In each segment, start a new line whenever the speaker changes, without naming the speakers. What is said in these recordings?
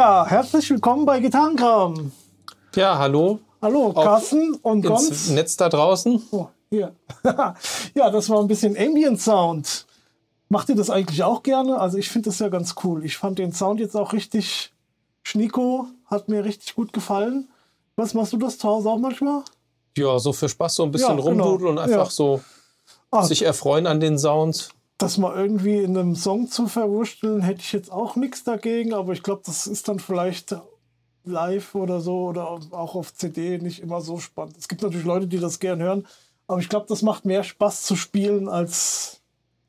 Ja, herzlich willkommen bei Gitarrenkram.
Ja, hallo.
Hallo, Carsten und
ins
Gons.
Netz da draußen.
Oh, hier. ja, das war ein bisschen Ambient Sound. Macht ihr das eigentlich auch gerne? Also ich finde das ja ganz cool. Ich fand den Sound jetzt auch richtig schnico, hat mir richtig gut gefallen. Was machst du das zu Hause auch manchmal?
Ja, so für Spaß so ein bisschen
Ja, genau.
rumdudeln und einfach
Ja.
so
Ah.
sich erfreuen an den Sounds.
Das mal irgendwie in einem Song zu verwursteln, hätte ich jetzt auch nichts dagegen, aber ich glaube, das ist dann vielleicht live oder so oder auch auf CD nicht immer so spannend. Es gibt natürlich Leute, die das gern hören, aber ich glaube, das macht mehr Spaß zu spielen als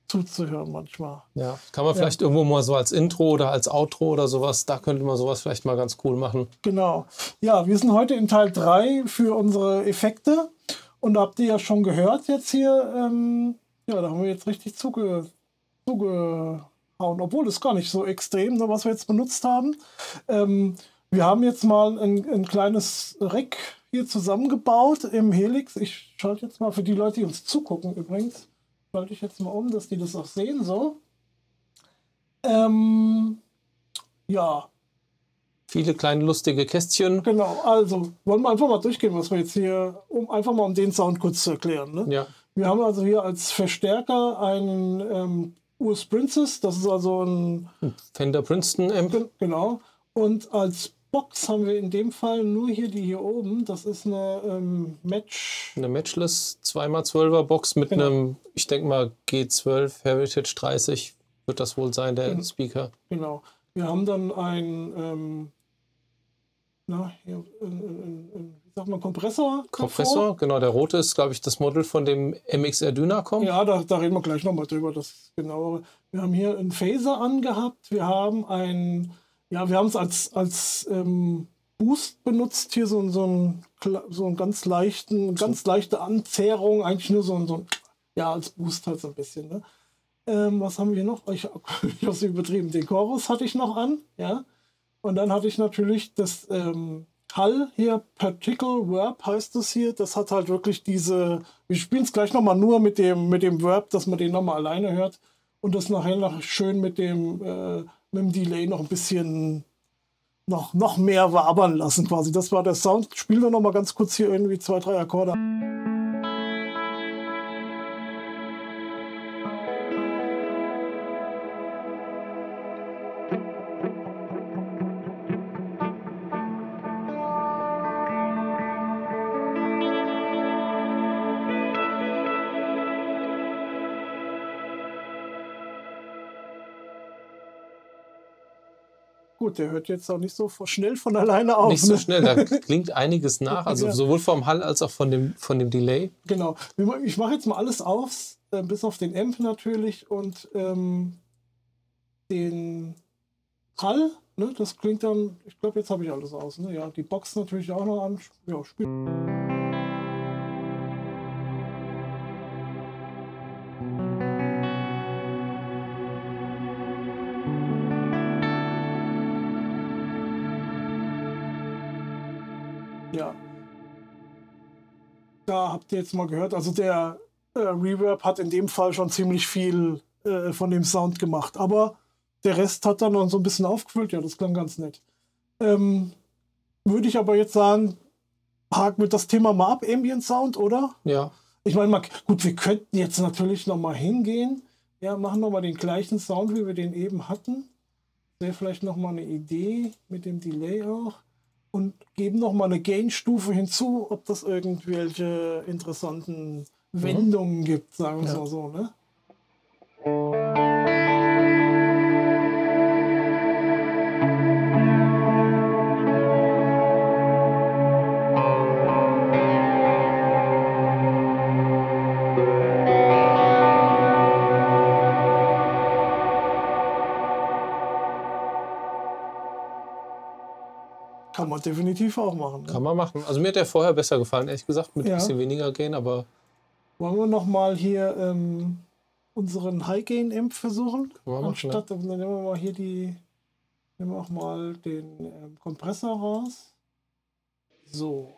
zuzuhören manchmal.
Ja, kann man vielleicht irgendwo mal so als Intro oder als Outro oder sowas, da könnte man sowas vielleicht mal ganz cool machen.
Genau. Ja, wir sind heute in Teil 3 für unsere Effekte. Und habt ihr ja schon gehört jetzt hier, ähm, ja, da haben wir jetzt richtig zuge, zugehauen, obwohl das gar nicht so extrem, ne, was wir jetzt benutzt haben. Ähm, wir haben jetzt mal ein, ein kleines Rack hier zusammengebaut im Helix. Ich schalte jetzt mal für die Leute, die uns zugucken übrigens, schalte ich jetzt mal um, dass die das auch sehen so. Ähm, ja,
Viele kleine lustige Kästchen.
Genau, also wollen wir einfach mal durchgehen, was wir jetzt hier, um einfach mal um den Sound kurz zu erklären. Ne?
Ja,
Wir haben also hier als Verstärker einen ähm, US Princess, das ist also ein,
Fender Princeton Amp.
genau, und als Box haben wir in dem Fall nur hier die hier oben, das ist eine ähm, Match,
Eine Matchless 2x12er Box mit
Genau.
einem, ich denke mal, G12 Heritage 30 wird das wohl sein, der
Genau.
Speaker.
genau. Wir haben dann ein, ähm, na, hier, ein, ein, ein, sagt man, Kompressor.
Kompressor, genau, der rote ist, glaube ich, das Model von dem MXR Dynacom.
Ja, da, da reden wir gleich nochmal drüber, das genauere. Wir haben hier einen Phaser angehabt. Wir haben ein, ja, wir haben es als, als ähm, Boost benutzt. Hier so, so, ein, kle- so einen ganz leichten, ganz leichte Anzehrung. Eigentlich nur so ein, so ein ja, als Boost halt so ein bisschen. Ne? Ähm, was haben wir noch? Ich, ich habe es übertrieben. Den Chorus hatte ich noch an, ja. Und dann hatte ich natürlich das ähm, Hall hier, Particle Verb heißt es hier. Das hat halt wirklich diese, wir spielen es gleich nochmal nur mit dem, mit dem Verb, dass man den nochmal alleine hört. Und das nachher noch schön mit dem, äh, mit dem Delay noch ein bisschen noch, noch mehr wabern lassen quasi. Das war der Sound. Spielen wir nochmal ganz kurz hier irgendwie zwei, drei Akkorde. Gut, der hört jetzt auch nicht so schnell von alleine auf.
Nicht so
ne?
schnell, da klingt einiges nach, also
Ja.
sowohl vom Hall als auch von dem, von dem Delay.
Genau. Ich mache jetzt mal alles auf, äh, bis auf den Amp natürlich und ähm, den Hall. Ne? Das klingt dann, ich glaube, jetzt habe ich alles aus. Ne? Ja, die Box natürlich auch noch an. Ja, spiel. Ja. Da habt ihr jetzt mal gehört, also der äh, Reverb hat in dem Fall schon ziemlich viel äh, von dem Sound gemacht, aber der Rest hat dann noch so ein bisschen aufgefüllt. Ja, das klang ganz nett. Ähm, Würde ich aber jetzt sagen, haken wir das Thema mal ab, Ambient Sound, oder?
Ja,
Ich meine, mal- gut, wir könnten jetzt natürlich noch mal hingehen. Ja, machen noch mal den gleichen Sound, wie wir den eben hatten. Wäre vielleicht noch mal eine Idee mit dem Delay auch. Und geben noch mal eine Gain-Stufe hinzu, ob das irgendwelche interessanten Wendungen gibt, sagen wir es
Ja.
mal so. Ne? Man definitiv auch machen. Ne?
kann man machen. Also mir hat der vorher besser gefallen, ehrlich gesagt, mit
Ja.
ein bisschen weniger Gain, aber
Wollen wir noch mal hier ähm, unseren High-Gain-Amp versuchen?
Machen,
Anstatt, dann nehmen wir mal hier die, nehmen wir auch mal den ähm, Kompressor raus. So.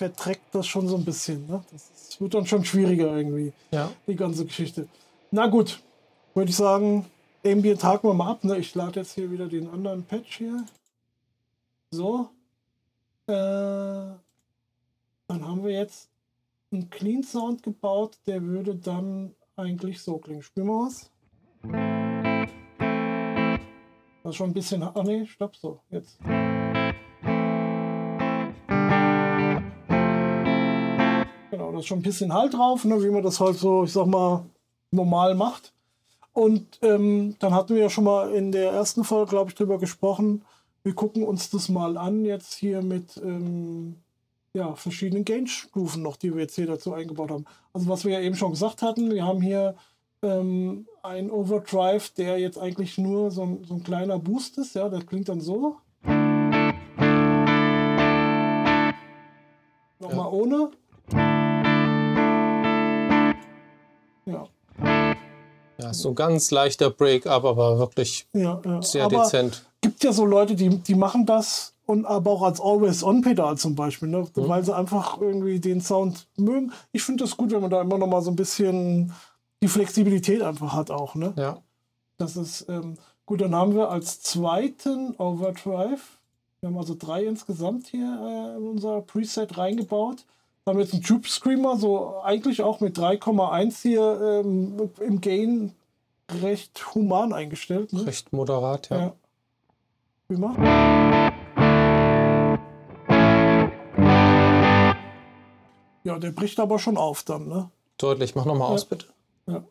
Verträgt das schon so ein bisschen. Ne? Das wird dann schon schwieriger irgendwie,
Ja.
die ganze Geschichte. Na gut, würde ich sagen, Ambient haken wir mal ab. Ne? Ich lade jetzt hier wieder den anderen Patch hier. So. Äh, dann haben wir jetzt einen Clean Sound gebaut, der würde dann eigentlich so klingen. Spielen wir was? Das ist schon ein bisschen. Ah, nee, stopp, so, jetzt. Genau, da ist schon ein bisschen Halt drauf, ne, wie man das halt so, ich sag mal, normal macht. Und ähm, dann hatten wir ja schon mal in der ersten Folge, glaube ich, drüber gesprochen. Wir gucken uns das mal an, jetzt hier mit ähm, ja, verschiedenen Gain-Stufen noch, die wir jetzt hier dazu eingebaut haben. Also was wir ja eben schon gesagt hatten, wir haben hier ähm, ein Overdrive, der jetzt eigentlich nur so ein, so ein kleiner Boost ist. Ja, der klingt dann so. Nochmal ohne. Ja,
Ja, so ein ganz leichter Break-up, aber wirklich
ja, ja.
sehr
Aber
dezent.
gibt ja so Leute, die, die machen das und aber auch als Always-On-Pedal zum Beispiel, ne?
Mhm.
weil sie einfach irgendwie den Sound mögen. Ich finde das gut, wenn man da immer noch mal so ein bisschen die Flexibilität einfach hat auch. Ne?
Ja.
Das ist ähm, gut. Dann haben wir als zweiten Overdrive, wir haben also drei insgesamt hier äh, in unser Preset reingebaut. Haben wir jetzt einen Tube Screamer, so eigentlich auch mit 3,1 hier ähm, im Gain recht human eingestellt. Ne?
Recht moderat, ja.
Ja. Wie? Ja, der bricht aber schon auf dann, ne?
Deutlich. Mach nochmal aus, bitte.
Ja.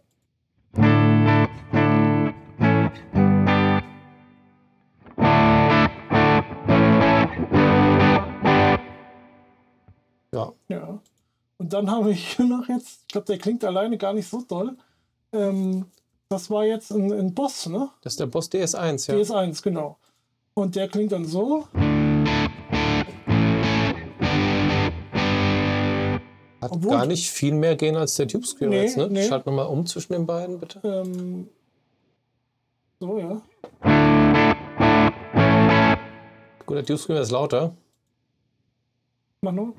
Ja.
Ja. Und dann habe ich hier noch jetzt, ich glaube, der klingt alleine gar nicht so toll. Ähm, das war jetzt ein, ein Boss, ne?
Das ist der Boss DS1, ja.
DS1, genau. Und der klingt dann so.
Hat
Obwohl-
gar nicht viel mehr gehen als der Tube Screamer
Nee,
jetzt, ne?
nee.
Schalt nochmal um zwischen den beiden, bitte.
Ähm, so, ja.
Gut, der Tube Screamer ist lauter.
Mach nur.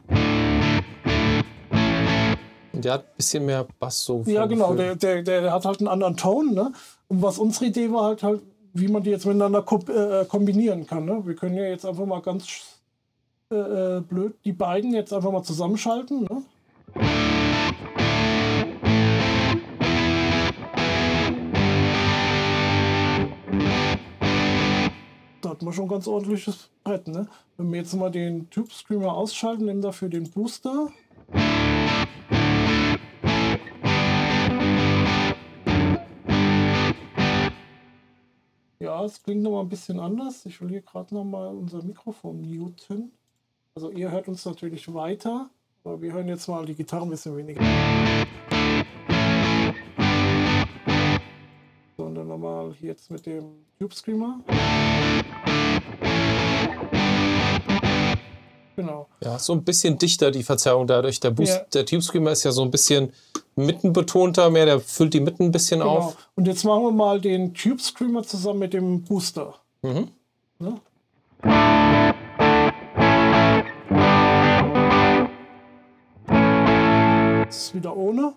Der hat ein bisschen mehr Bass so.
Ja, genau, der, der, der hat halt einen anderen Ton, ne? Und was unsere Idee war halt halt, wie man die jetzt miteinander ko äh, kombinieren kann, ne? Wir können ja jetzt einfach mal ganz äh, äh, blöd die beiden jetzt einfach mal zusammenschalten, ne? Da hat man schon ganz ordentliches Brett, ne? Wenn wir jetzt mal den Tube Screamer ausschalten, nehmen dafür den Booster. Es klingt noch mal ein bisschen anders. Ich will hier gerade noch mal unser Mikrofon muten. Also ihr hört uns natürlich weiter, aber wir hören jetzt mal die Gitarre ein bisschen weniger. So, und dann nochmal jetzt mit dem Tube Screamer. Genau.
Ja, so ein bisschen dichter die Verzerrung dadurch. Der Boost,
Ja.
der Tube Screamer ist ja so ein bisschen mittenbetonter, mehr, der füllt die Mitten ein bisschen
genau.
auf.
Und jetzt machen wir mal den Tube Screamer zusammen mit dem Booster.
Mhm.
Ne? Das ist wieder ohne.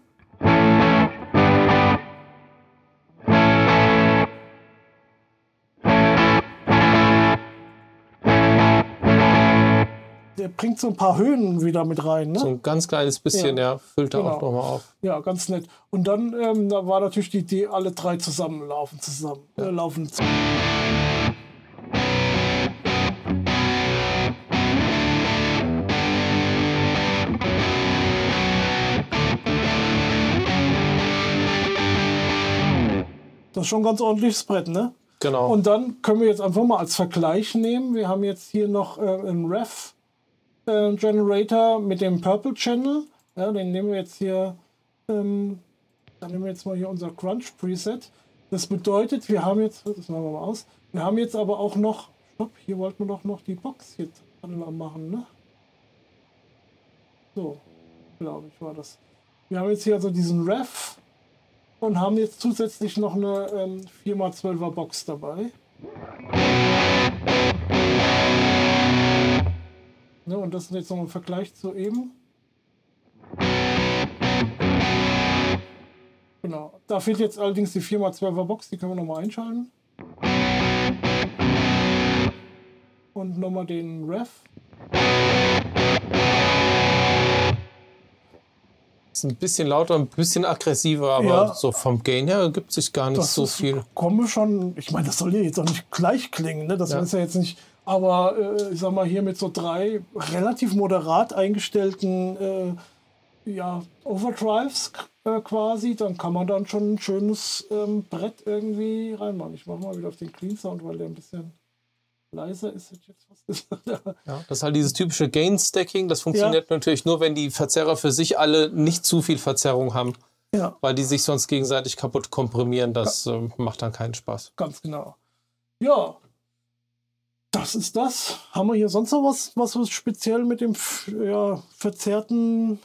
Der bringt so ein paar Höhen wieder mit rein. Ne?
So ein ganz kleines bisschen, ja, füllt er
Genau.
auch nochmal auf.
Ja, ganz nett. Und dann ähm, da war natürlich die Idee, alle drei zusammen laufen zusammen. Äh, laufen zu. Das ist schon ein ganz ordentliches Brett, ne?
Genau.
Und dann können wir jetzt einfach mal als Vergleich nehmen. Wir haben jetzt hier noch äh, einen Ref äh, Generator mit dem Purple Channel. Ja, den nehmen wir jetzt hier. Ähm, dann nehmen wir jetzt mal hier unser Crunch Preset. Das bedeutet, wir haben jetzt, das machen wir mal aus. Wir haben jetzt aber auch noch, stopp, hier wollten wir doch noch die Box dran machen, ne? So, glaube ich, war das. Wir haben jetzt hier also diesen Ref und haben jetzt zusätzlich noch eine ähm, 4x12er Box dabei. Ne, Und das ist jetzt nochmal ein Vergleich zu eben. Genau. Da fehlt jetzt allerdings die 4x12er Box, die können wir nochmal einschalten. Und nochmal den Ref.
Ist ein bisschen lauter, ein bisschen aggressiver, aber
Ja.
so vom Gain her gibt sich gar nicht so viel.
Komme schon, ich meine, das soll ja jetzt auch nicht gleich klingen, ne? das
Ja.
ist ja jetzt nicht, aber äh, ich sag mal hier mit so drei relativ moderat eingestellten äh, ja, Overdrives äh, quasi, dann kann man dann schon ein schönes ähm, Brett irgendwie reinmachen. Ich mache mal wieder auf den Clean Sound, weil der ein bisschen leiser ist. Gesagt.
Ja, das ist halt dieses typische Gain-Stacking. Das funktioniert natürlich nur, wenn die Verzerrer für sich alle nicht zu viel Verzerrung haben,
ja,
weil die sich sonst gegenseitig kaputt komprimieren. Das ähm, macht dann keinen Spaß.
ganz genau. Ja, das ist das. Haben wir hier sonst noch was, was wir speziell mit dem ja, verzerrten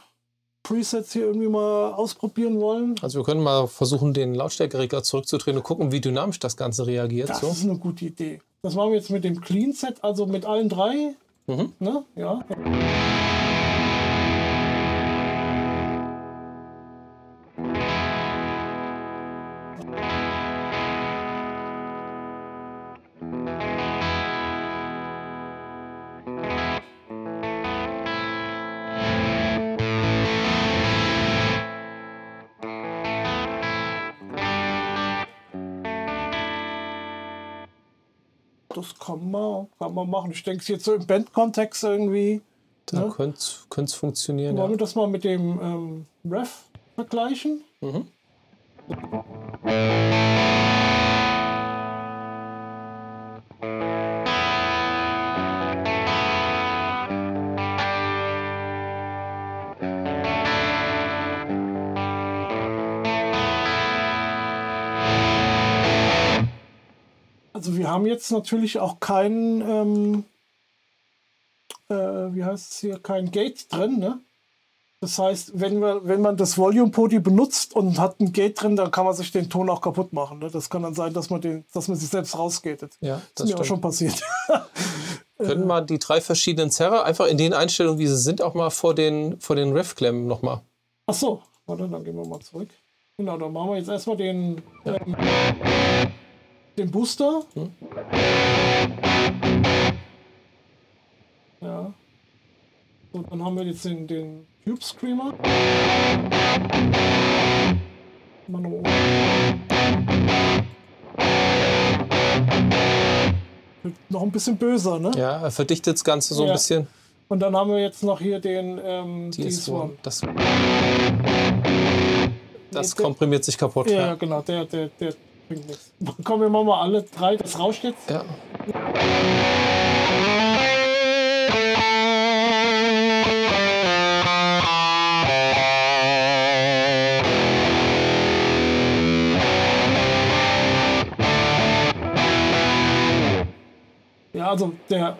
Presets hier irgendwie mal ausprobieren wollen?
Also wir können mal versuchen, den Lautstärkeregler zurückzudrehen und gucken, wie dynamisch das Ganze reagiert.
Das
So.
ist eine gute Idee. Das machen wir jetzt mit dem Clean Set, also mit allen drei.
Mhm.
Ne? Ja. Das kann man, kann man machen. Ich denke, es jetzt so im Bandkontext irgendwie.
Da
Ne?
könnte es funktionieren.
Wollen
Ja.
wir das mal mit dem ähm, Ref vergleichen?
Mhm.
Also wir haben jetzt natürlich auch kein, ähm, äh, wie heißt es hier, kein Gate drin, ne? Das heißt, wenn, wir, wenn man das Volume Podi benutzt und hat ein Gate drin, dann kann man sich den Ton auch kaputt machen. Ne? Das kann dann sein, dass man, den, dass man sich selbst rausgatet.
Ja,
Das
das
ist mir auch schon passiert.
Können wir die drei verschiedenen Zerrer einfach in den Einstellungen, wie sie sind, auch mal vor den, vor den Ref-Klemmen nochmal.
Ach so, warte, dann gehen wir mal zurück. Genau, dann machen wir jetzt erstmal den, ähm, den Booster.
Hm.
Ja. So, dann haben wir jetzt den, den Cube Screamer. Noch ein bisschen böser, ne?
Ja, er verdichtet das Ganze so
Ja.
ein bisschen.
Und dann haben wir jetzt noch hier den ähm,
DS1.
DS1.
Das,
Nee,
das
der-
komprimiert sich kaputt.
Ja,
Ja.
genau, der, der, der bringt nichts. Kommen wir machen mal alle drei, das rauscht jetzt.
Ja.
Ja, also der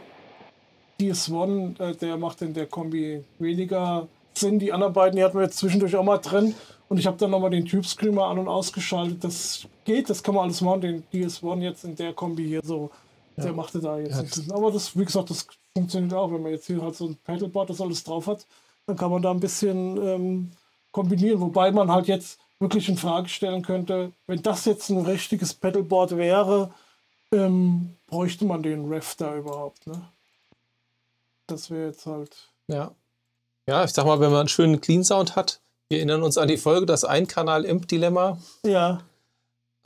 DS1, äh, der macht in der Kombi weniger Sinn. Die anderen beiden, die hatten wir jetzt zwischendurch auch mal drin. Und ich habe dann nochmal den Tube Screamer an- und ausgeschaltet. Das geht, das kann man alles machen. Den DS1 jetzt in der Kombi hier so, der machte da jetzt
Ja.
nichts. Aber das, wie gesagt, das funktioniert auch. Wenn man jetzt hier halt so ein Pedalboard, das alles drauf hat, dann kann man da ein bisschen ähm, kombinieren. Wobei man halt jetzt wirklich in Frage stellen könnte, wenn das jetzt ein richtiges Pedalboard wäre, ähm, bräuchte man den Ref da überhaupt, ne? Das wäre jetzt halt.
Ja. ja, ich sag mal, wenn man einen schönen Clean Sound hat, wir erinnern uns an die Folge, das Einkanal-Imp-Dilemma.
Ja,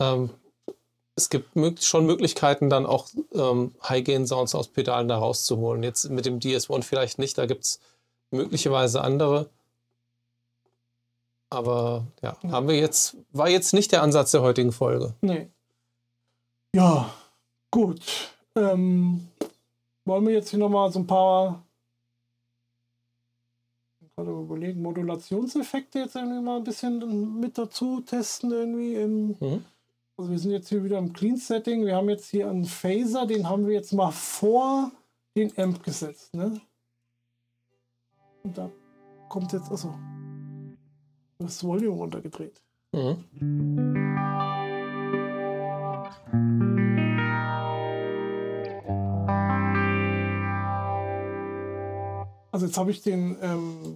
Ähm, es gibt mög schon Möglichkeiten, dann auch ähm, High-Gain-Sounds aus Pedalen da rauszuholen. Jetzt mit dem DS1 vielleicht nicht, da gibt es möglicherweise andere. Aber ja,
Ja.
haben wir jetzt, war jetzt nicht der Ansatz der heutigen Folge.
nee. Ja, gut. Ähm, wollen wir jetzt hier nochmal so ein paar gerade überlegen, Modulationseffekte jetzt irgendwie mal ein bisschen mit dazu testen irgendwie im,
Mhm.
Also wir sind jetzt hier wieder im Clean Setting. Wir haben jetzt hier einen Phaser, den haben wir jetzt mal vor den Amp gesetzt. Ne? Und da kommt jetzt, also das Volume runtergedreht.
Mhm.
Also jetzt habe ich den, ähm,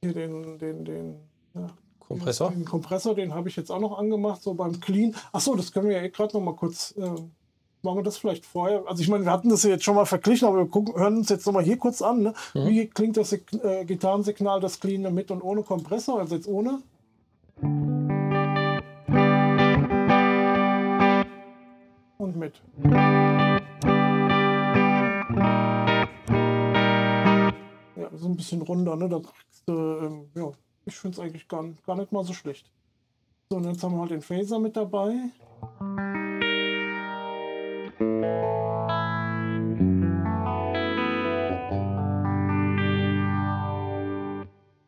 hier den, den, den, ja,
Kompressor.
Den Kompressor, den habe ich jetzt auch noch angemacht, so beim Clean. Achso, das können wir ja eh gerade noch mal kurz. Äh, machen wir das vielleicht vorher? Also ich meine, wir hatten das jetzt schon mal verglichen, aber wir gucken, hören uns jetzt noch mal hier kurz an. Ne?
Mhm.
Wie klingt das äh, Gitarrensignal, das Clean mit und ohne Kompressor? Also jetzt ohne. Und mit. So ein bisschen runder, ne? Da kriegst du, ähm, ja, ich finde es eigentlich gar, gar nicht mal so schlecht. So, und jetzt haben wir halt den Phaser mit dabei.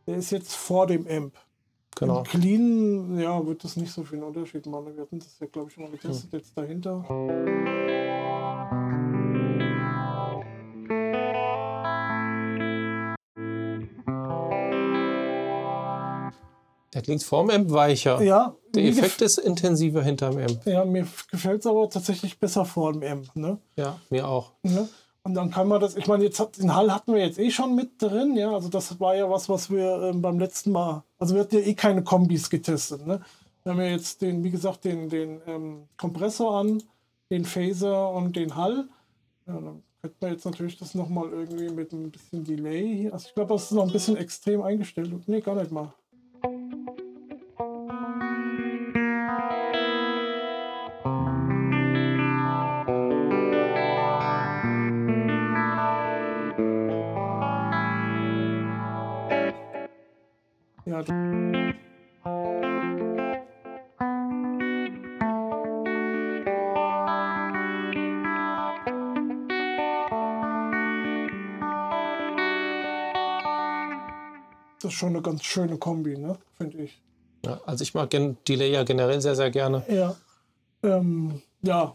Der ist jetzt vor dem Amp.
Genau.
Im Clean, ja, wird das nicht so viel Unterschied machen. Wir hatten das ja, glaube ich, schon mal getestet, jetzt dahinter.
Der klingt vorm Amp weicher.
Ja,
Der Effekt ist intensiver hinterm Amp.
ja mir gefällt es aber tatsächlich besser vor dem Amp. Ne?
Ja, mir auch.
Ne? Und dann kann man das, ich meine, jetzt hat, den Hall hatten wir jetzt eh schon mit drin, ja. Also das war ja was, was wir ähm, beim letzten Mal, also wir hatten ja eh keine Kombis getestet, ne? Wir haben ja jetzt den, wie gesagt, den, den ähm, Kompressor an, den Phaser und den Hall. Ja, dann könnte man jetzt natürlich das nochmal irgendwie mit ein bisschen Delay hier. Also ich glaube, das ist noch ein bisschen extrem eingestellt. Nee, gar nicht mal. Ist schon eine ganz schöne Kombi, ne? Finde ich.
Ja, also ich mag gen Delay ja generell sehr, sehr gerne.
Ja. Ähm, ja,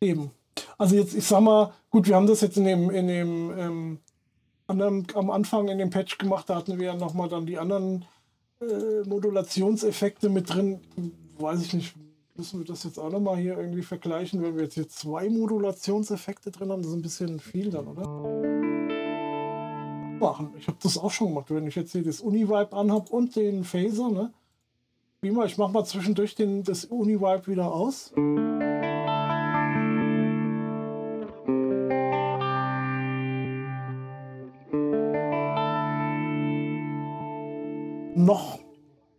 eben. Also jetzt, ich sag mal, gut, wir haben das jetzt in dem, in dem ähm, anderen, am Anfang in dem Patch gemacht, da hatten wir ja nochmal dann die anderen äh, Modulationseffekte mit drin. Weiß ich nicht, müssen wir das jetzt auch nochmal hier irgendwie vergleichen, wenn wir jetzt hier zwei Modulationseffekte drin haben, das ist ein bisschen viel dann, oder? Machen. Ich habe das auch schon gemacht, wenn ich jetzt hier das Uni-Vibe anhab und den Phaser, ne? Wie mal, ich mach mal zwischendurch den, das Uni-Vibe wieder aus. Noch,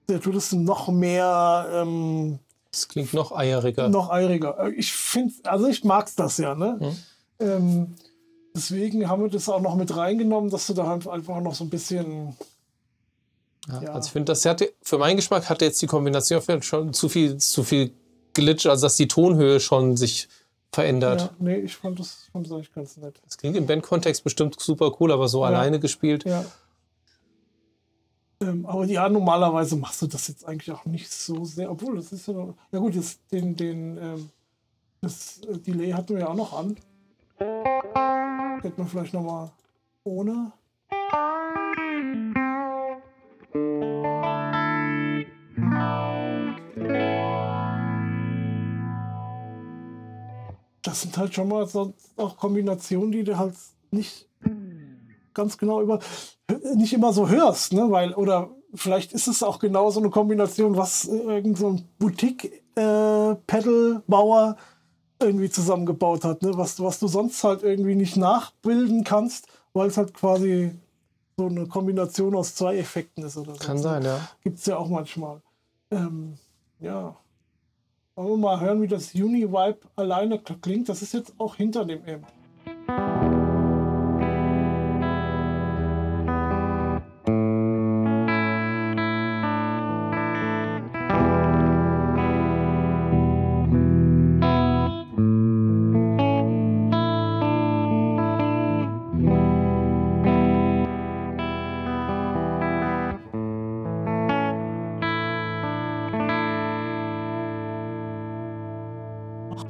der tut es noch mehr, ähm,
Es klingt noch eieriger.
noch eiriger. Ich finde, also ich mag's das ja, ne?
Mhm.
Ähm, deswegen haben wir das auch noch mit reingenommen, dass du da halt einfach noch so ein bisschen
Ja,
Ja.
Also ich finde, das hatte, für meinen Geschmack hatte jetzt die Kombination vielleicht schon zu viel, zu viel Glitch, also dass die Tonhöhe schon sich verändert.
Ja, nee, ich fand das, fand das eigentlich ganz nett.
Das klingt im Bandkontext bestimmt super cool, aber so
Ja.
alleine gespielt.
Ja. Ähm, aber ja, normalerweise machst du das jetzt eigentlich auch nicht so sehr, obwohl das ist ja, noch- ja gut, das, den, den, ähm, das äh, Delay hatten wir ja auch noch an. Hätte man vielleicht noch mal ohne. Das sind halt schon mal so auch Kombinationen, die du halt nicht ganz genau über nicht immer so hörst, ne? Weil, oder vielleicht ist es auch genau so eine Kombination, was äh, irgend so Boutique-Pedal-Bauer irgendwie zusammengebaut hat, ne? Was, was du sonst halt irgendwie nicht nachbilden kannst, weil es halt quasi so eine Kombination aus zwei Effekten ist oder so.
Kann sein, ja.
Gibt es ja auch manchmal. Ähm, ja. Wollen wir mal hören, wie das Uni-Vibe alleine klingt. Das ist jetzt auch hinter dem Amp.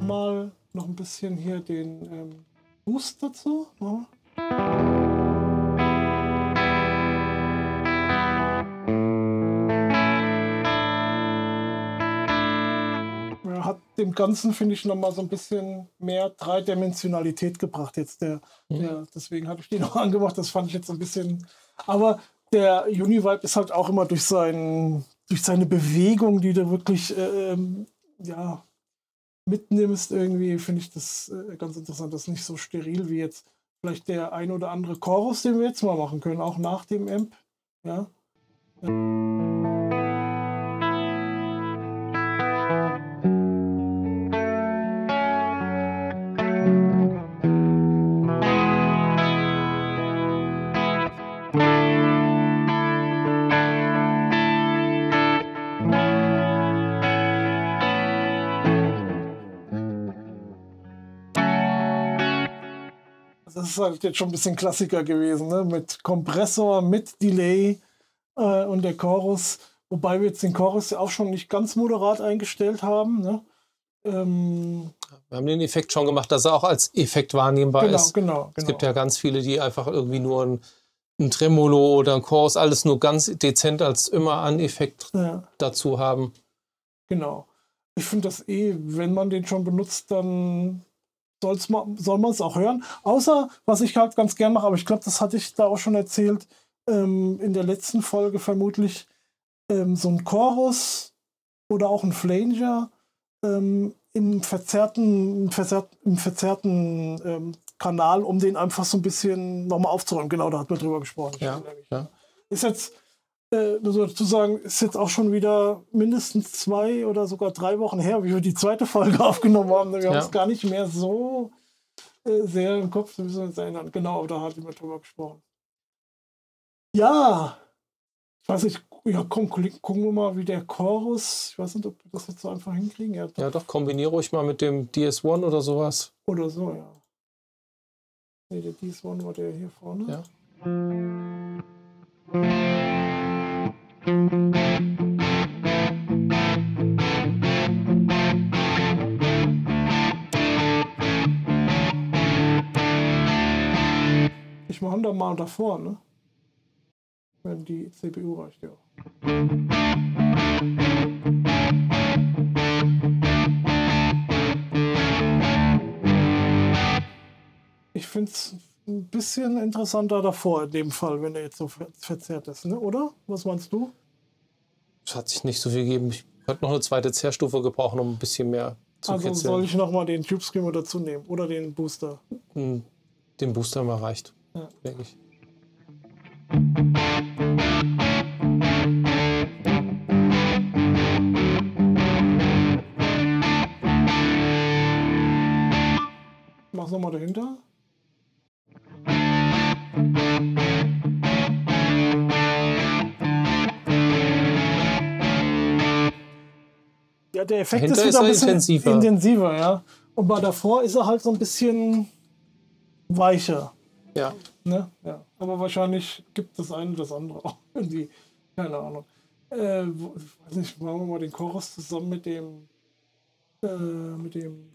Mal noch ein bisschen hier den ähm, Boost dazu. Machen wir. Er hat dem Ganzen, finde ich, nochmal so ein bisschen mehr Dreidimensionalität gebracht. Jetzt der, mhm. der, deswegen habe ich die noch angemacht. Das fand ich jetzt ein bisschen. Aber der Univibe ist halt auch immer durch, sein, durch seine Bewegung, die du wirklich äh, ähm, ja, mitnimmst, irgendwie, finde ich das äh, ganz interessant. Das ist nicht so steril wie jetzt vielleicht der ein oder andere Chorus, den wir jetzt mal machen können, auch nach dem Amp. Ja. ja. Ist halt jetzt schon ein bisschen Klassiker gewesen, ne? mit Kompressor, mit Delay äh, und der Chorus. Wobei wir jetzt den Chorus ja auch schon nicht ganz moderat eingestellt haben. Ne? Ähm,
wir haben den Effekt schon gemacht, dass er auch als Effekt wahrnehmbar
genau,
ist.
Genau, genau.
Es gibt ja ganz viele, die einfach irgendwie nur ein, ein Tremolo oder ein Chorus, alles nur ganz dezent als immer an Effekt ja. dazu haben.
Genau. Ich finde das eh, wenn man den schon benutzt, dann soll's man, soll man es auch hören. Außer, was ich halt ganz gern mache, aber ich glaube, das hatte ich da auch schon erzählt, ähm, in der letzten Folge vermutlich, ähm, so ein Chorus oder auch ein Flanger ähm, im verzerrten, im verzerrten, im verzerrten ähm, Kanal, um den einfach so ein bisschen nochmal aufzuräumen. Genau, da hat man drüber gesprochen.
Ja, ja.
Ist jetzt äh, nur dazu sagen, ist jetzt auch schon wieder mindestens zwei oder sogar drei Wochen her, wie wir die zweite Folge aufgenommen haben. Wir ja. haben es gar nicht mehr so äh, sehr im Kopf, wir müssen uns erinnern. Genau, da hat jemand drüber gesprochen. Ja, ich weiß nicht, ja komm, gucken wir mal, wie der Chorus, ich weiß nicht, ob wir das jetzt so einfach hinkriegen.
Ja, doch, ja, doch kombiniere ruhig mal mit dem DS1 oder sowas.
Oder so, ja. Ne, der DS1 war der hier vorne.
Ja.
Ich mache da mal davor, ne? Wenn die CPU reicht, ja. Ich finde es ein bisschen interessanter davor in dem Fall, wenn er jetzt so verzerrt ist, ne? oder? Was meinst du?
Es hat sich nicht so viel gegeben. Ich könnte noch eine zweite Zerrstufe gebrauchen, um ein bisschen mehr zu
Also
kitzeln.
soll ich nochmal den Tube Screamer dazu nehmen oder den Booster?
Hm, den Booster mal reicht, ja. denke ich.
Mach's nochmal dahinter. Ja, der Effekt
Dahinter
ist wieder
ist
ein bisschen
intensiver.
intensiver, ja. Und bei davor ist er halt so ein bisschen weicher.
Ja.
Ne? ja. Aber wahrscheinlich gibt das eine das andere auch irgendwie. Keine Ahnung. Äh, weiß nicht, machen wir mal den Chorus zusammen mit dem äh, mit dem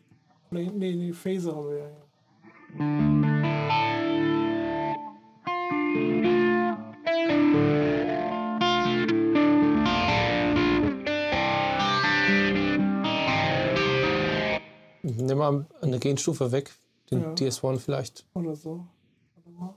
nee, nee, Phaser haben wir ja.
Nimm mal eine Genstufe weg, den
Ja.
DS1 vielleicht.
Oder so. Warte mal.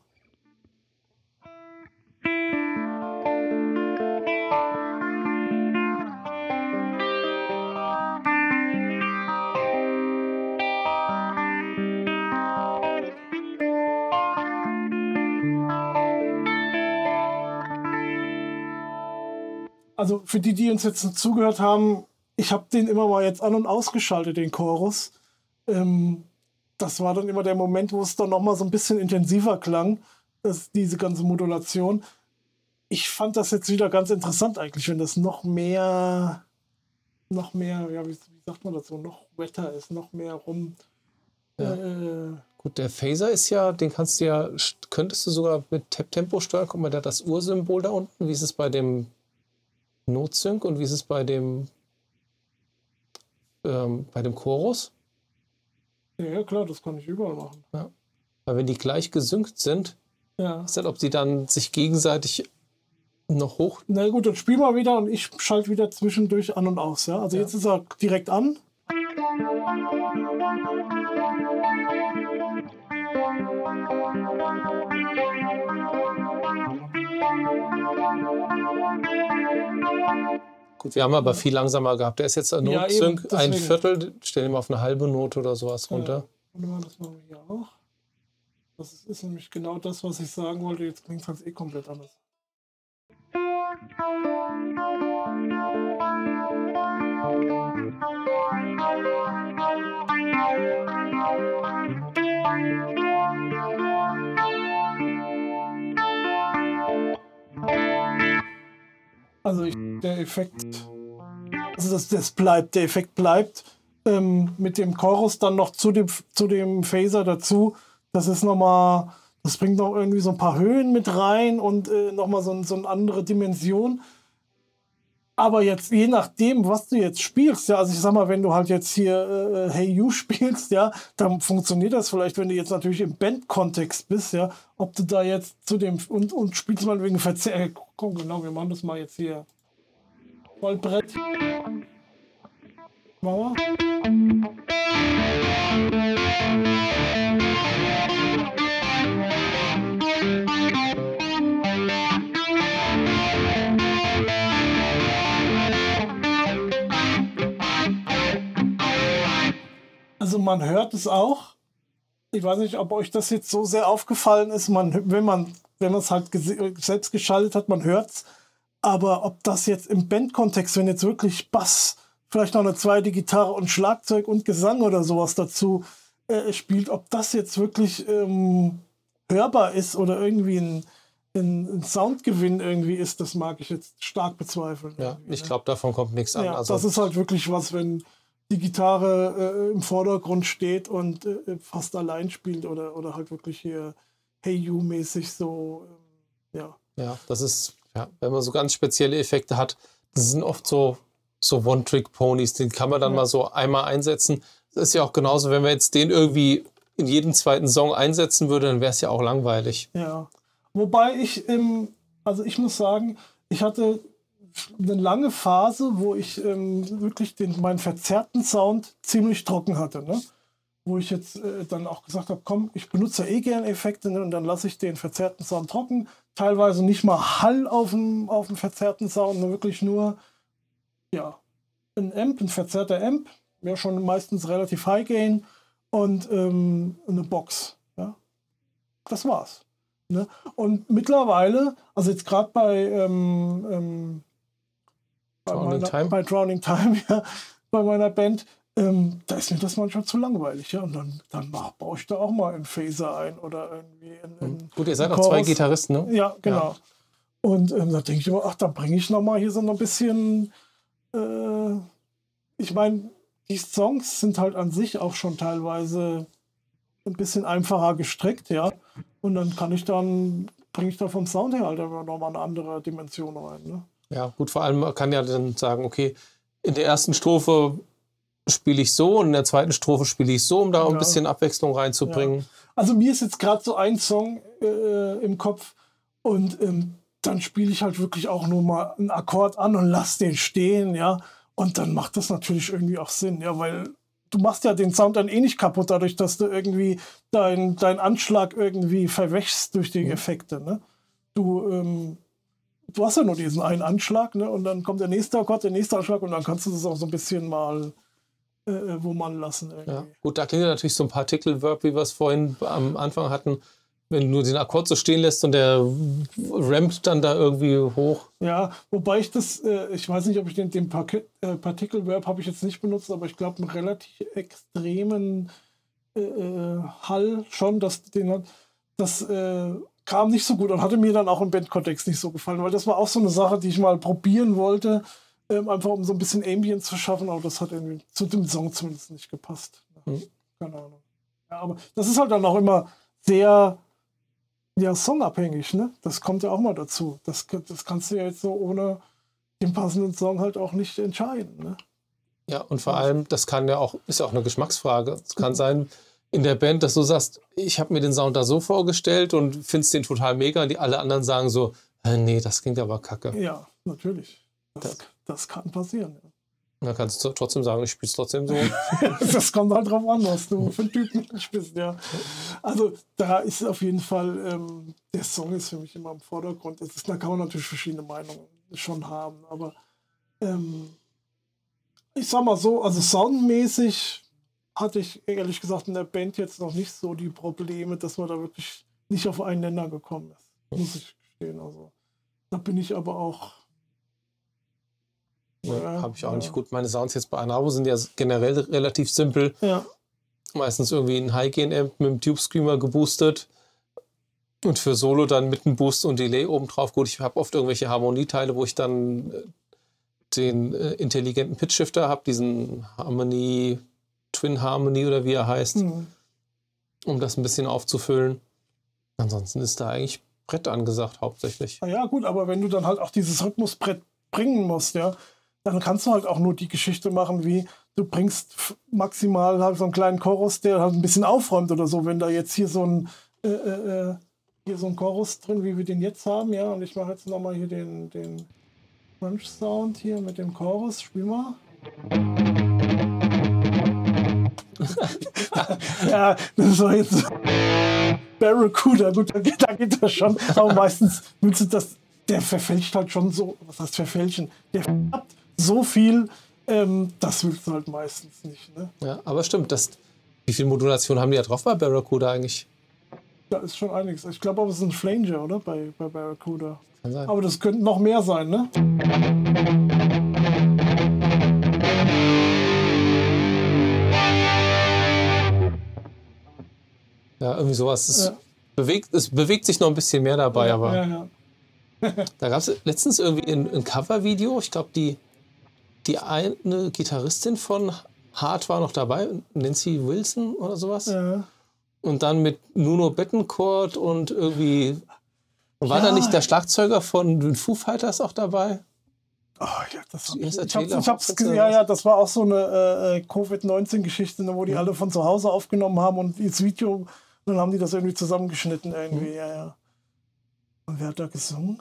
Also für die, die uns jetzt zugehört haben, ich habe den immer mal jetzt an und ausgeschaltet, den Chorus. Ähm, das war dann immer der Moment, wo es dann noch mal so ein bisschen intensiver klang, dass diese ganze Modulation. Ich fand das jetzt wieder ganz interessant eigentlich, wenn das noch mehr, noch mehr, ja, wie, wie sagt man das so, noch wetter ist, noch mehr rum.
Ja.
Äh,
Gut, der Phaser ist ja, den kannst du ja, könntest du sogar mit Tap-Tempo steuern. Guck mal, hat das Ursymbol da unten. Wie ist es bei dem Notsync und wie ist es bei dem, ähm, bei dem Chorus?
Ja, ja, klar, das kann ich überall machen.
Weil wenn die gleich gesynkt sind,
Ja.
ist halt, ob sie dann sich gegenseitig noch hoch.
Na gut, dann spiel mal wieder und ich schalte wieder zwischendurch an und aus. Ja? Also
Ja.
jetzt ist er direkt an.
Gut, wir haben aber viel langsamer gehabt. Der ist jetzt ein
Ja,
Notsync,
eben,
ein. Viertel, stell ihn mal auf eine halbe Note oder sowas runter.
Mal, das machen wir hier auch. Das ist, ist nämlich genau das, was ich sagen wollte. Jetzt klingt es halt eh komplett anders. Also ich, der Effekt, also das, das bleibt, der Effekt bleibt. Ähm, mit dem Chorus dann noch zu dem, zu dem Phaser dazu. Das ist nochmal, das bringt noch irgendwie so ein paar Höhen mit rein und äh, nochmal so, so eine andere Dimension. Aber jetzt, je nachdem, was du jetzt spielst, ja, also ich sag mal, wenn du halt jetzt hier äh, Hey You spielst, ja, dann funktioniert das vielleicht, wenn du jetzt natürlich im Band-Kontext bist, ja, ob du da jetzt zu dem und, und spielst mal wegen Verzehr. Äh, komm, genau, wir machen das mal jetzt hier. Vollbrett. Wir. Also man hört es auch. Ich weiß nicht, ob euch das jetzt so sehr aufgefallen ist. Man, wenn man wenn man es halt selbst geschaltet hat, man hört es. Aber ob das jetzt im Bandkontext, wenn jetzt wirklich Bass, vielleicht noch eine zweite Gitarre und Schlagzeug und Gesang oder sowas dazu äh, spielt, ob das jetzt wirklich ähm, hörbar ist oder irgendwie ein, ein, ein Soundgewinn irgendwie ist, das mag ich jetzt stark bezweifeln.
Ja, ich
ne?
glaube, davon kommt nichts an.
Ja,
also,
das ist halt wirklich was, wenn die Gitarre äh, im Vordergrund steht und äh, fast allein spielt oder, oder halt wirklich hier Hey You-mäßig so, ähm, ja.
ja, das ist, ja, wenn man so ganz spezielle Effekte hat, das sind oft so, so One-Trick-Ponys, den kann man dann
Ja.
mal so einmal einsetzen. Das ist ja auch genauso, wenn man jetzt den irgendwie in jeden zweiten Song einsetzen würde, dann wäre es ja auch langweilig.
Ja. Wobei ich, ähm, also ich muss sagen, ich hatte eine lange Phase, wo ich ähm, wirklich den, meinen verzerrten Sound ziemlich trocken hatte. Ne? Wo ich jetzt äh, dann auch gesagt habe, komm, ich benutze eh gerne Effekte ne? und dann lasse ich den verzerrten Sound trocken. Teilweise nicht mal Hall auf dem, auf dem verzerrten Sound, ne? wirklich nur ja, ein Amp, ein verzerrter Amp, ja schon meistens relativ High Gain und ähm, eine Box. Ja? Das war's. Ne? Und mittlerweile, also jetzt gerade bei, ähm, ähm, bei,
Drowning
meiner,
Time?
bei Drowning Time, ja, bei meiner Band, ähm, da ist mir das manchmal zu langweilig. Ja? Und dann, dann mach, baue ich da auch mal einen Phaser ein oder irgendwie einen, einen
Gut, ihr seid auch zwei Gitarristen, ne?
ja, genau. Und ähm, da denke ich immer, ach, da bringe ich noch mal hier so ein bisschen. Äh, ich meine, die Songs sind halt an sich auch schon teilweise ein bisschen einfacher gestrickt, ja. Und dann kann ich dann, bringe ich da vom Sound her halt immer noch mal eine andere Dimension rein. Ne?
Ja, gut, vor allem man kann ja dann sagen, okay, in der ersten Strophe spiele ich so und in der zweiten Strophe spiele ich so, um da ein
Ja.
bisschen Abwechslung reinzubringen.
Also mir ist jetzt gerade so ein Song äh, im Kopf und ähm, dann spiele ich halt wirklich auch nur mal einen Akkord an und lass den stehen, ja. Und dann macht das natürlich irgendwie auch Sinn, ja, weil du machst ja den Sound dann eh nicht kaputt, dadurch, dass du irgendwie deinen dein Anschlag irgendwie verwächst durch die Effekte, ne? Du, ähm, du hast ja nur diesen einen Anschlag, ne? Und dann kommt der nächste Akkord, der nächste Anschlag und dann kannst du das auch so ein bisschen mal äh, äh, wummern lassen irgendwie.
Ja. Gut, da klingt ja natürlich so ein Partikel-Verb, wie wir es vorhin am Anfang hatten. Wenn du den Akkord so stehen lässt und der rampt dann da irgendwie hoch.
Ja, wobei ich das, äh, ich weiß nicht, ob ich den, den äh, Particle Verb habe ich jetzt nicht benutzt, aber ich glaube einen relativ extremen äh, äh, Hall schon, dass den das kam nicht so gut und hatte mir dann auch im Bandkontext nicht so gefallen, weil das war auch so eine Sache, die ich mal probieren wollte, ähm, einfach um so ein bisschen Ambience zu schaffen, aber das hat irgendwie zu dem Song zumindest nicht gepasst.
Hm.
Keine Ahnung. Ja, aber das ist halt dann auch immer sehr ja, songabhängig, ne? Das kommt ja auch mal dazu. Das, das kannst du ja jetzt so ohne den passenden Song halt auch nicht entscheiden, ne?
Ja, und vor allem, das kann ja auch, ist ja auch eine Geschmacksfrage. Es kann sein, in der Band, dass du sagst, ich habe mir den Sound da so vorgestellt und findest den total mega, und die alle anderen sagen so, äh, nee, das klingt aber kacke.
Ja, natürlich. Das,
Das-
das kann passieren. Ja.
Da kannst du trotzdem sagen, ich spiele es trotzdem so.
das kommt halt drauf an, was du für einen Typen spielst, ja. Also da ist auf jeden Fall, ähm, der Song ist für mich immer im Vordergrund. Ist, da kann man natürlich verschiedene Meinungen schon haben, aber ähm, ich sag mal so, also soundmäßig hatte ich ehrlich gesagt in der Band jetzt noch nicht so die Probleme, dass man da wirklich nicht auf einen Nenner gekommen ist. Muss ich gestehen. Also da bin ich aber auch
ja, Habe ich auch ja. nicht gut. Meine Sounds jetzt bei Anavo sind ja generell relativ simpel.
Ja.
Meistens irgendwie ein High-Gain-Amp mit einem Tube Screamer geboostet. Und für Solo dann mit einem Boost und Delay obendrauf. Gut, ich habe oft irgendwelche Harmonieteile, wo ich dann äh, den äh, intelligenten Pitch-Shifter habe, diesen Harmony, Twin Harmony oder wie er heißt, mhm. um das ein bisschen aufzufüllen. Ansonsten ist da eigentlich Brett angesagt, hauptsächlich.
Ja, gut, aber wenn du dann halt auch dieses Rhythmusbrett bringen musst, ja, dann kannst du halt auch nur die Geschichte machen, wie du bringst maximal halt so einen kleinen Chorus, der halt ein bisschen aufräumt oder so. Wenn da jetzt hier so ein äh, äh, äh hier so ein Chorus drin, wie wir den jetzt haben, ja, und ich mache jetzt nochmal hier den, den Crunch Sound hier mit dem Chorus. Spiel mal. ja, das ist doch jetzt Barracuda, gut, da geht, da geht das schon. Aber meistens willst du das, der verfälscht halt schon so, was heißt verfälschen? Der hat so viel, ähm, das willst du halt meistens nicht. Ne?
Ja, aber stimmt, das, wie viel Modulation haben die da drauf bei Barracuda eigentlich?
Da ist schon einiges. Ich glaube aber, es ist ein Flanger, oder? Bei, bei Barracuda. Kann sein. Aber das könnten noch mehr sein, ne?
Ja, irgendwie sowas. Es, ja. bewegt, es bewegt sich noch ein bisschen mehr dabei, ja, aber. Ja, da gab es letztens irgendwie ein, ein Cover-Video. Ich glaube, die die eine Gitarristin von Hart war noch dabei, Nancy Wilson oder sowas.
Ja.
Und dann mit Nuno Bettencourt und irgendwie. War ja. da nicht der Schlagzeuger von den Foo Fighters auch dabei?
Oh, ja, das ich, ich, hab's, ich hab's gesehen, ja, ja, das war auch so eine äh, Covid-19-Geschichte, ne, wo die mhm. alle von zu Hause aufgenommen haben und das Video, und dann haben die das irgendwie zusammengeschnitten irgendwie, mhm. ja, ja. Und wer hat da gesungen?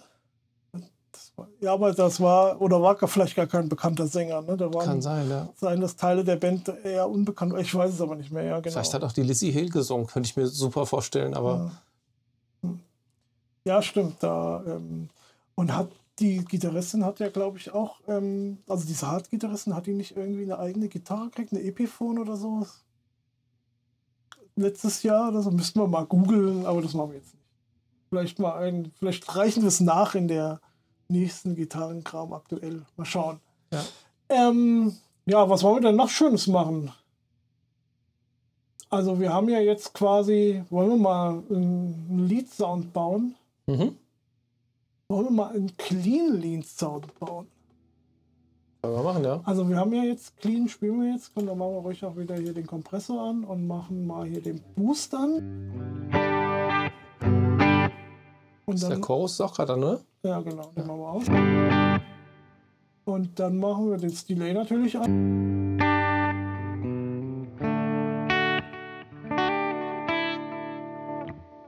Ja, aber das war, oder war vielleicht gar kein bekannter Sänger. Ne? Da waren,
Kann sein, ja.
Sein, dass Teile der Band eher unbekannt Ich weiß es aber nicht mehr, ja, genau.
Vielleicht hat auch die Lizzie Hill gesungen, könnte ich mir super vorstellen, aber.
Ja, hm. ja stimmt. Da, ähm, und hat die Gitarristin hat ja, glaube ich, auch, ähm, also diese Hard-Gitarristin, hat die nicht irgendwie eine eigene Gitarre gekriegt, eine Epiphone oder so? Letztes Jahr oder so, müssten wir mal googeln, aber das machen wir jetzt nicht. Vielleicht mal ein, vielleicht reichen wir es nach in der nächsten Gitarrenkram aktuell. Mal schauen.
Ja.
Ähm, ja, was wollen wir denn noch Schönes machen? Also wir haben ja jetzt quasi, wollen wir mal einen Lead-Sound bauen?
Mhm.
Wollen wir mal einen Clean Lead-Sound bauen?
Können wir machen, ja.
Also wir haben ja jetzt Clean, spielen wir jetzt, können wir machen wir ruhig auch wieder hier den Kompressor an und machen mal hier den Boost an.
Und ist dann, der Chorus auch gerade, ne?
Ja, genau, den ja. machen wir aus. Und dann machen wir den Delay natürlich an.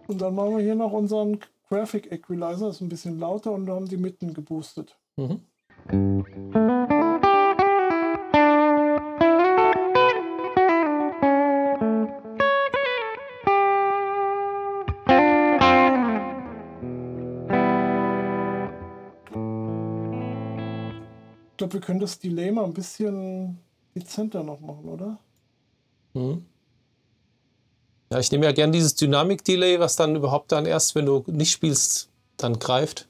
Und dann machen wir hier noch unseren Graphic Equalizer, das ist ein bisschen lauter und haben die Mitten geboostet.
Mhm.
Glaube, wir können das Delay mal ein bisschen dezenter noch machen, oder?
Mhm. Ja, ich nehme ja gern dieses Dynamik-Delay, was dann überhaupt dann erst, wenn du nicht spielst, dann greift.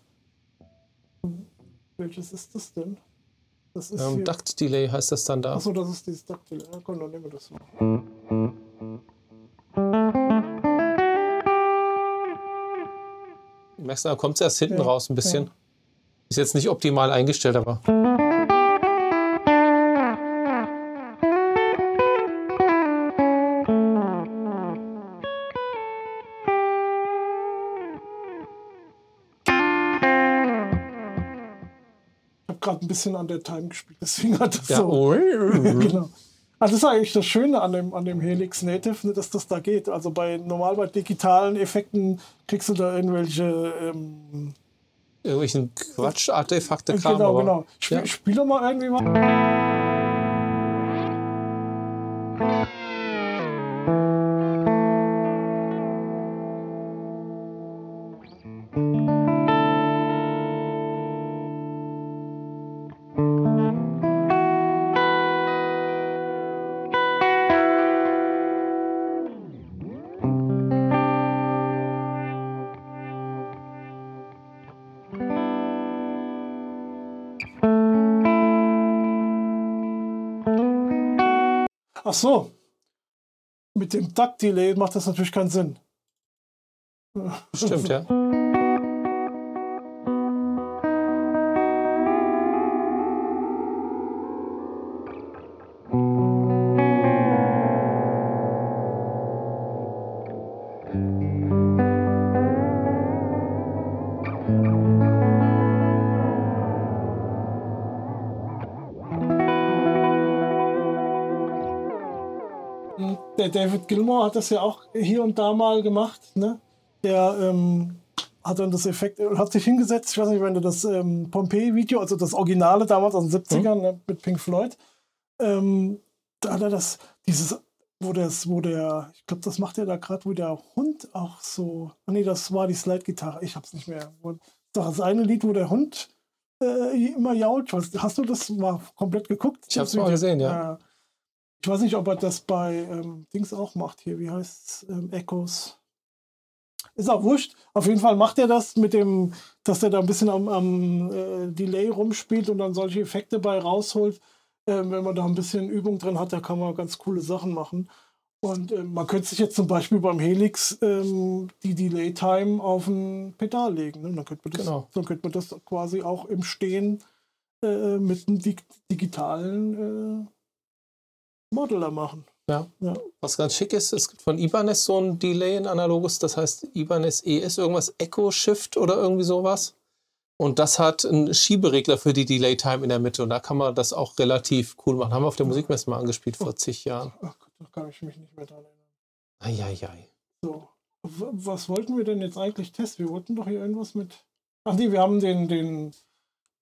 Welches ist das denn?
Das ist ähm, Duct Delay heißt das dann da.
Achso, das ist dieses Duct Delay. Ja, komm, dann nehmen wir das mal.
Merkst du, da kommt es erst hinten ja, raus ein bisschen. Ja. Ist jetzt nicht optimal eingestellt, aber.
Bisschen an der Time gespielt, deswegen hat das ja. so. genau. Also das ist eigentlich das Schöne an dem, an dem Helix Native, ne, dass das da geht. Also bei normal bei digitalen Effekten kriegst du da irgendwelche ähm,
irgendwelchen Quatsch-Artefakte Kram.
Genau, genau. Spiel, ja. Spiel doch mal irgendwie mal. Ach so. Mit dem Duck-Delay macht das natürlich keinen Sinn.
Stimmt, ja.
Der David Gilmour hat das ja auch hier und da mal gemacht. Ne? Der ähm, hat dann das Effekt, hat sich hingesetzt, ich weiß nicht, wenn du das ähm, Pompeii-Video, also das Originale damals aus den 70ern mhm. ne, mit Pink Floyd, ähm, da hat er das, dieses, wo das, wo der, ich glaube, das macht er da gerade, wo der Hund auch so, ah nee, das war die Slide-Gitarre, ich hab's nicht mehr. Doch das eine Lied, wo der Hund äh, immer jault. Hast du das mal komplett geguckt?
Ich hab's mal gesehen, ja.
Äh, ich weiß nicht, ob er das bei ähm, Dings auch macht hier. Wie heißt es? Ähm, Echos. Ist auch wurscht. Auf jeden Fall macht er das mit dem, dass er da ein bisschen am, am äh, Delay rumspielt und dann solche Effekte bei rausholt. Ähm, wenn man da ein bisschen Übung drin hat, da kann man ganz coole Sachen machen. Und äh, man könnte sich jetzt zum Beispiel beim Helix ähm, die Delay Time auf ein Pedal legen. Ne? Dann, könnte man das, genau. dann könnte man das quasi auch im Stehen äh, mit einem dig digitalen äh, Modeler machen.
Ja. ja. Was ganz schick ist, es gibt von Ibanez so ein Delay in analoges, das heißt Ibanez ES, irgendwas Echo Shift oder irgendwie sowas. Und das hat einen Schieberegler für die Delay Time in der Mitte. Und da kann man das auch relativ cool machen. Haben wir auf der Musikmesse mal angespielt vor zig Jahren.
Ach Gott, da kann ich mich nicht mehr dran erinnern.
Eieiei.
So. Was wollten wir denn jetzt eigentlich testen? Wir wollten doch hier irgendwas mit. Ach nee, wir haben den, den,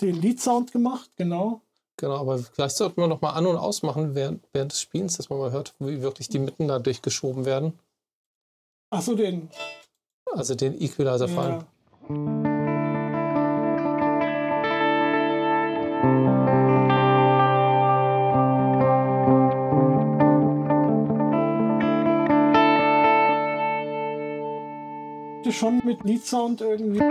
den Lead-Sound gemacht, genau.
Genau, aber vielleicht sollten wir noch mal an- und ausmachen während, während des Spielens, dass man mal hört, wie wirklich die Mitten da durchgeschoben werden.
Ach so, den.
Also den Equalizer ja. fallen.
schon mit Lead-Sound irgendwie.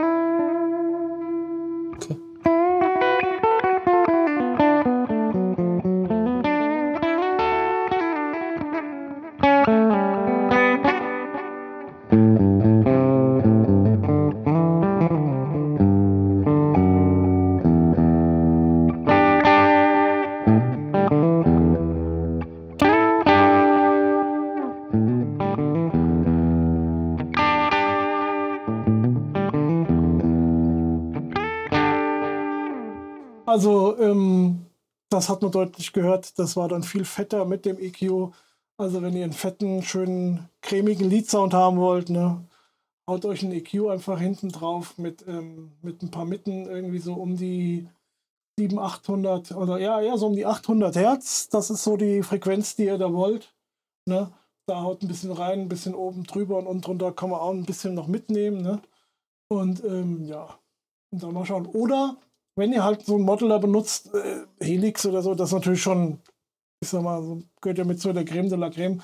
Also ähm, das hat man deutlich gehört. Das war dann viel fetter mit dem EQ. Also wenn ihr einen fetten, schönen, cremigen Lead-Sound haben wollt, ne, haut euch ein EQ einfach hinten drauf mit, ähm, mit ein paar Mitten irgendwie so um die 700, 800 oder ja, ja, so um die 800 Hertz. Das ist so die Frequenz, die ihr da wollt. Ne? Da haut ein bisschen rein, ein bisschen oben drüber und unten drunter kann man auch ein bisschen noch mitnehmen. Ne? Und ähm, ja, und dann mal schauen. Oder wenn ihr halt so einen Modeler benutzt, äh, Helix oder so, das ist natürlich schon, ich sag mal, so, gehört ja mit zu der Creme de la Creme,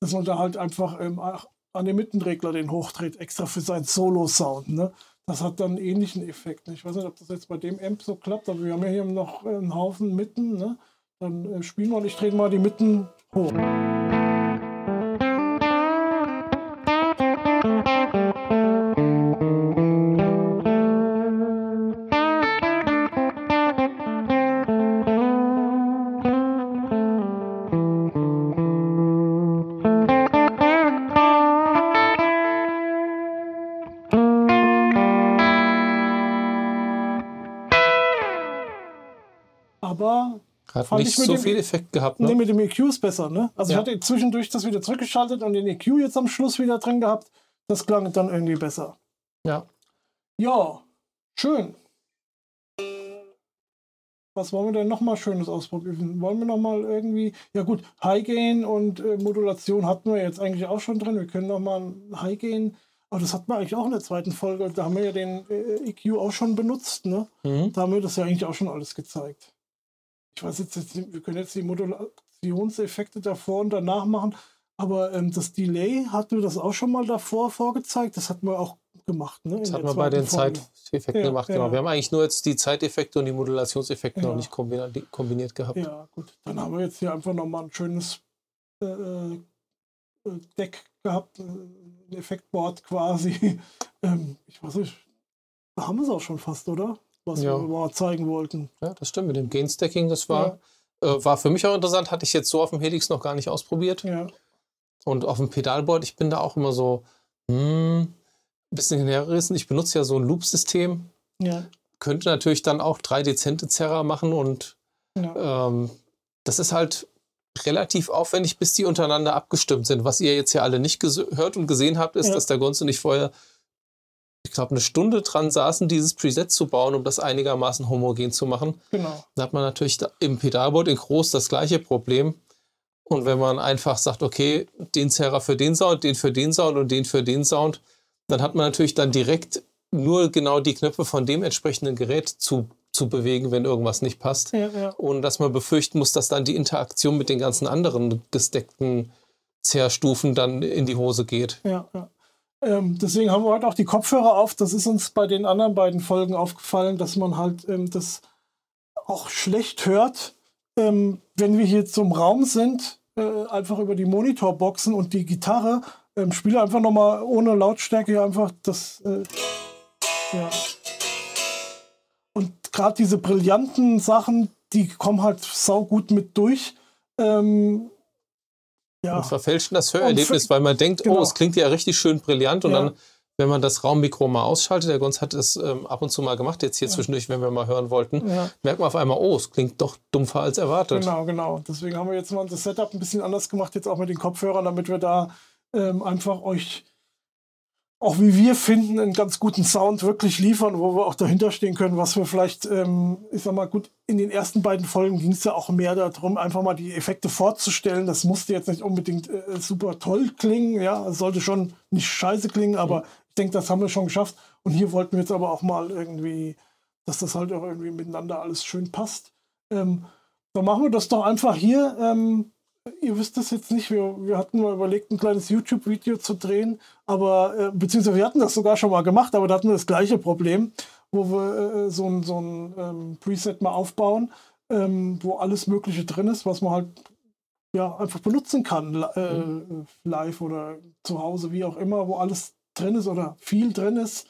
dass man da halt einfach ähm, an den Mittenregler den hochdreht, extra für seinen Solo-Sound. Ne? Das hat dann einen ähnlichen Effekt. Ne? Ich weiß nicht, ob das jetzt bei dem Amp so klappt, aber wir haben ja hier noch einen Haufen Mitten. Ne? Dann äh, spielen wir und ich drehe mal die Mitten hoch.
Fand nicht so dem, viel Effekt gehabt,
ne? Nee, mit dem EQ ist besser, ne? Also ja. ich hatte zwischendurch das wieder zurückgeschaltet und den EQ jetzt am Schluss wieder drin gehabt. Das klang dann irgendwie besser.
Ja.
Ja, schön. Was wollen wir denn nochmal Schönes ausprobieren? Wollen wir nochmal irgendwie, ja gut, High Gain und äh, Modulation hatten wir jetzt eigentlich auch schon drin. Wir können nochmal High Gain, aber das hatten wir eigentlich auch in der zweiten Folge. Da haben wir ja den äh, EQ auch schon benutzt, ne? Mhm. Da haben wir das ja eigentlich auch schon alles gezeigt ich weiß jetzt, wir können jetzt die Modulationseffekte davor und danach machen, aber ähm, das Delay hatten wir das auch schon mal davor vorgezeigt. Das hatten wir auch gemacht. Ne,
das hatten wir bei den Folge. Zeiteffekten ja, gemacht, genau. Ja. Wir haben eigentlich nur jetzt die Zeiteffekte und die Modulationseffekte ja. noch nicht kombiniert, kombiniert gehabt.
Ja, gut. Dann haben wir jetzt hier einfach nochmal ein schönes äh, äh, Deck gehabt, äh, ein Effektboard quasi. ähm, ich weiß nicht, da haben wir es auch schon fast, oder? Was
Ja.
wir mal zeigen wollten.
Ja, das stimmt. Mit dem Gain-Stacking, das war, äh, war für mich auch interessant. Hatte ich jetzt so auf dem Helix noch gar nicht ausprobiert.
Ja,
Und auf dem Pedalboard, ich bin da auch immer so hm, ein bisschen hinhergerissen. Ich benutze ja so ein Loop-System.
ja,
Könnte natürlich dann auch drei dezente Zerrer machen und
ja.
ähm, das ist halt relativ aufwendig, bis die untereinander abgestimmt sind. Was ihr jetzt ja alle nicht gehört und gesehen habt, ist,
Ja.
dass der Gonzo nicht vorher, ich glaube, eine Stunde dran saßen, dieses Preset zu bauen, um das einigermaßen homogen zu machen.
genau.
Da hat man natürlich im Pedalboard in groß das gleiche Problem. Und wenn man einfach sagt, okay, den Zerrer für den Sound, den für den Sound und den für den Sound, dann hat man natürlich dann direkt nur genau die Knöpfe von dem entsprechenden Gerät zu, zu bewegen, wenn irgendwas nicht passt.
Ja, ja.
Ohne dass man befürchten muss, dass dann die Interaktion mit den ganzen anderen gesteckten Zerrstufen dann in die Hose geht.
Ja, ja. Ähm, deswegen haben wir heute auch die Kopfhörer auf. Das ist uns bei den anderen beiden Folgen aufgefallen, dass man halt ähm, das auch schlecht hört, ähm, wenn wir hier zum Raum sind, äh, einfach über die Monitorboxen und die Gitarre. Ähm, spiele einfach nochmal ohne Lautstärke einfach das. Äh, ja. Und gerade diese brillanten Sachen, die kommen halt saugut mit durch. Ähm, ja.
Und verfälschen das Hörerlebnis, weil man denkt,
genau.
oh, es klingt ja richtig schön brillant. Und
Ja.
dann, wenn man das Raummikro mal ausschaltet, der Gonz hat es ähm, ab und zu mal gemacht, jetzt hier zwischendurch, wenn wir mal hören wollten,
Ja.
merkt man auf einmal, oh, es klingt doch dumpfer als erwartet.
Genau, genau. Deswegen haben wir jetzt mal das Setup ein bisschen anders gemacht, jetzt auch mit den Kopfhörern, damit wir da ähm, einfach euch, auch wie wir finden, einen ganz guten Sound wirklich liefern, wo wir auch dahinter stehen können, was wir vielleicht, ähm, ich sag mal, gut, in den ersten beiden Folgen ging es ja auch mehr darum, einfach mal die Effekte vorzustellen. Das musste jetzt nicht unbedingt äh, super toll klingen, ja, es sollte schon nicht scheiße klingen, aber ich denke, das haben wir schon geschafft. Und hier wollten wir jetzt aber auch mal irgendwie, dass das halt auch irgendwie miteinander alles schön passt. Ähm, dann machen wir das doch einfach hier. Ähm, ihr wisst das jetzt nicht. Wir, wir hatten mal überlegt, ein kleines YouTube-Video zu drehen, aber äh, beziehungsweise wir hatten das sogar schon mal gemacht, aber da hatten wir das gleiche Problem, wo wir äh, so ein, so ein ähm, Preset mal aufbauen, ähm, wo alles Mögliche drin ist, was man halt ja einfach benutzen kann, äh, live oder zu Hause, wie auch immer, wo alles drin ist oder viel drin ist.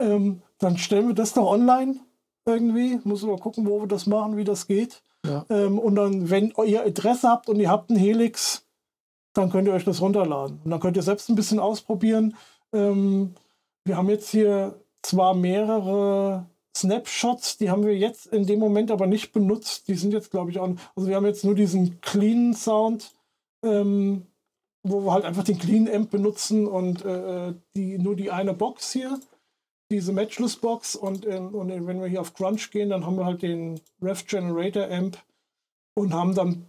Ähm, dann stellen wir das doch online irgendwie. Muss mal gucken, wo wir das machen, wie das geht. Ähm, und dann, wenn ihr Interesse habt und ihr habt einen Helix, dann könnt ihr euch das runterladen. Und dann könnt ihr selbst ein bisschen ausprobieren. Ähm, wir haben jetzt hier zwar mehrere Snapshots, die haben wir jetzt in dem Moment aber nicht benutzt. Die sind jetzt, glaube ich, auch. Also wir haben jetzt nur diesen clean Sound, ähm, wo wir halt einfach den Clean Amp benutzen und äh, die, nur die eine Box hier diese Matchless-Box und, ähm, und wenn wir hier auf Crunch gehen, dann haben wir halt den Ref Generator Amp und haben dann,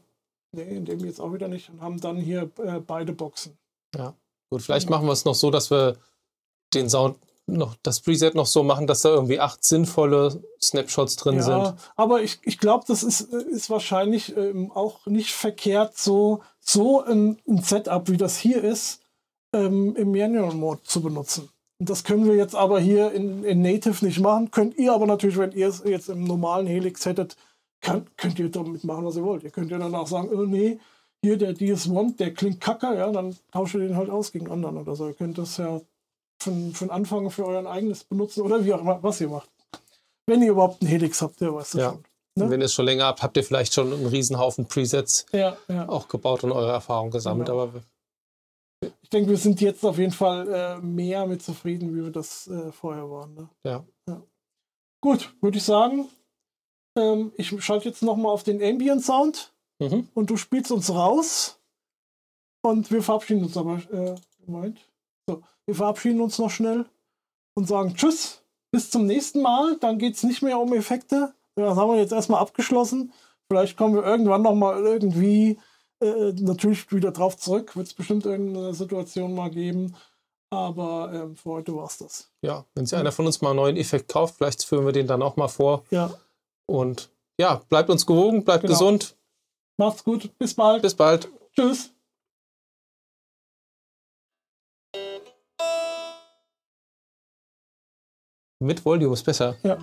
nee, in dem jetzt auch wieder nicht, und haben dann hier äh, beide Boxen.
Gut, vielleicht machen wir es noch so, dass wir den Sound noch, das Preset noch so machen, dass da irgendwie acht sinnvolle Snapshots drin
Ja,
sind.
aber ich, ich glaube, das ist, äh, ist wahrscheinlich ähm, auch nicht verkehrt, so, so ein, ein Setup, wie das hier ist, ähm, im Manual Mode zu benutzen. Und das können wir jetzt aber hier in, in Native nicht machen. Könnt ihr aber natürlich, wenn ihr es jetzt im normalen Helix hättet, kann, könnt ihr damit machen, was ihr wollt. Ihr könnt ja dann auch sagen, oh nee, hier der DS1, der klingt kacke, ja, dann tauscht ihr den halt aus gegen anderen oder so. Ihr könnt das ja für den Anfang für euren eigenes benutzen oder wie auch immer, was ihr macht. Wenn ihr überhaupt einen Helix habt, der weiß das
Ja.
schon. Ne?
Wenn ihr es schon länger habt, habt ihr vielleicht schon einen Riesenhaufen Presets
Ja, ja.
auch gebaut und eure Erfahrung gesammelt.
Genau.
Aber
Ich denke, wir sind jetzt auf jeden Fall äh, mehr mit zufrieden, wie wir das äh, vorher waren. Ne?
ja,
Gut, würde ich sagen. Ähm, ich schalte jetzt nochmal auf den Ambient Sound
mhm.
und du spielst uns raus. Und wir verabschieden uns aber. Äh, Moment. So, wir verabschieden uns noch schnell und sagen Tschüss. Bis zum nächsten Mal. Dann geht es nicht mehr um Effekte. Das haben wir jetzt erstmal abgeschlossen. Vielleicht kommen wir irgendwann nochmal irgendwie äh, natürlich wieder drauf zurück. Wird es bestimmt irgendeine Situation mal geben. Aber ähm, für heute war es das.
ja. wenn sich einer von uns mal einen neuen Effekt kauft, vielleicht führen wir den dann auch mal vor.
Ja,
Und ja, bleibt uns gewogen, bleibt
Genau.
gesund.
macht's gut. Bis bald.
Bis bald.
Tschüss.
Mit Volume ist besser.
Ja.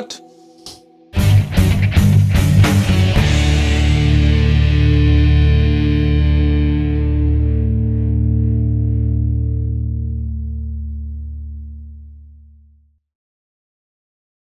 Cut.